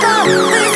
go.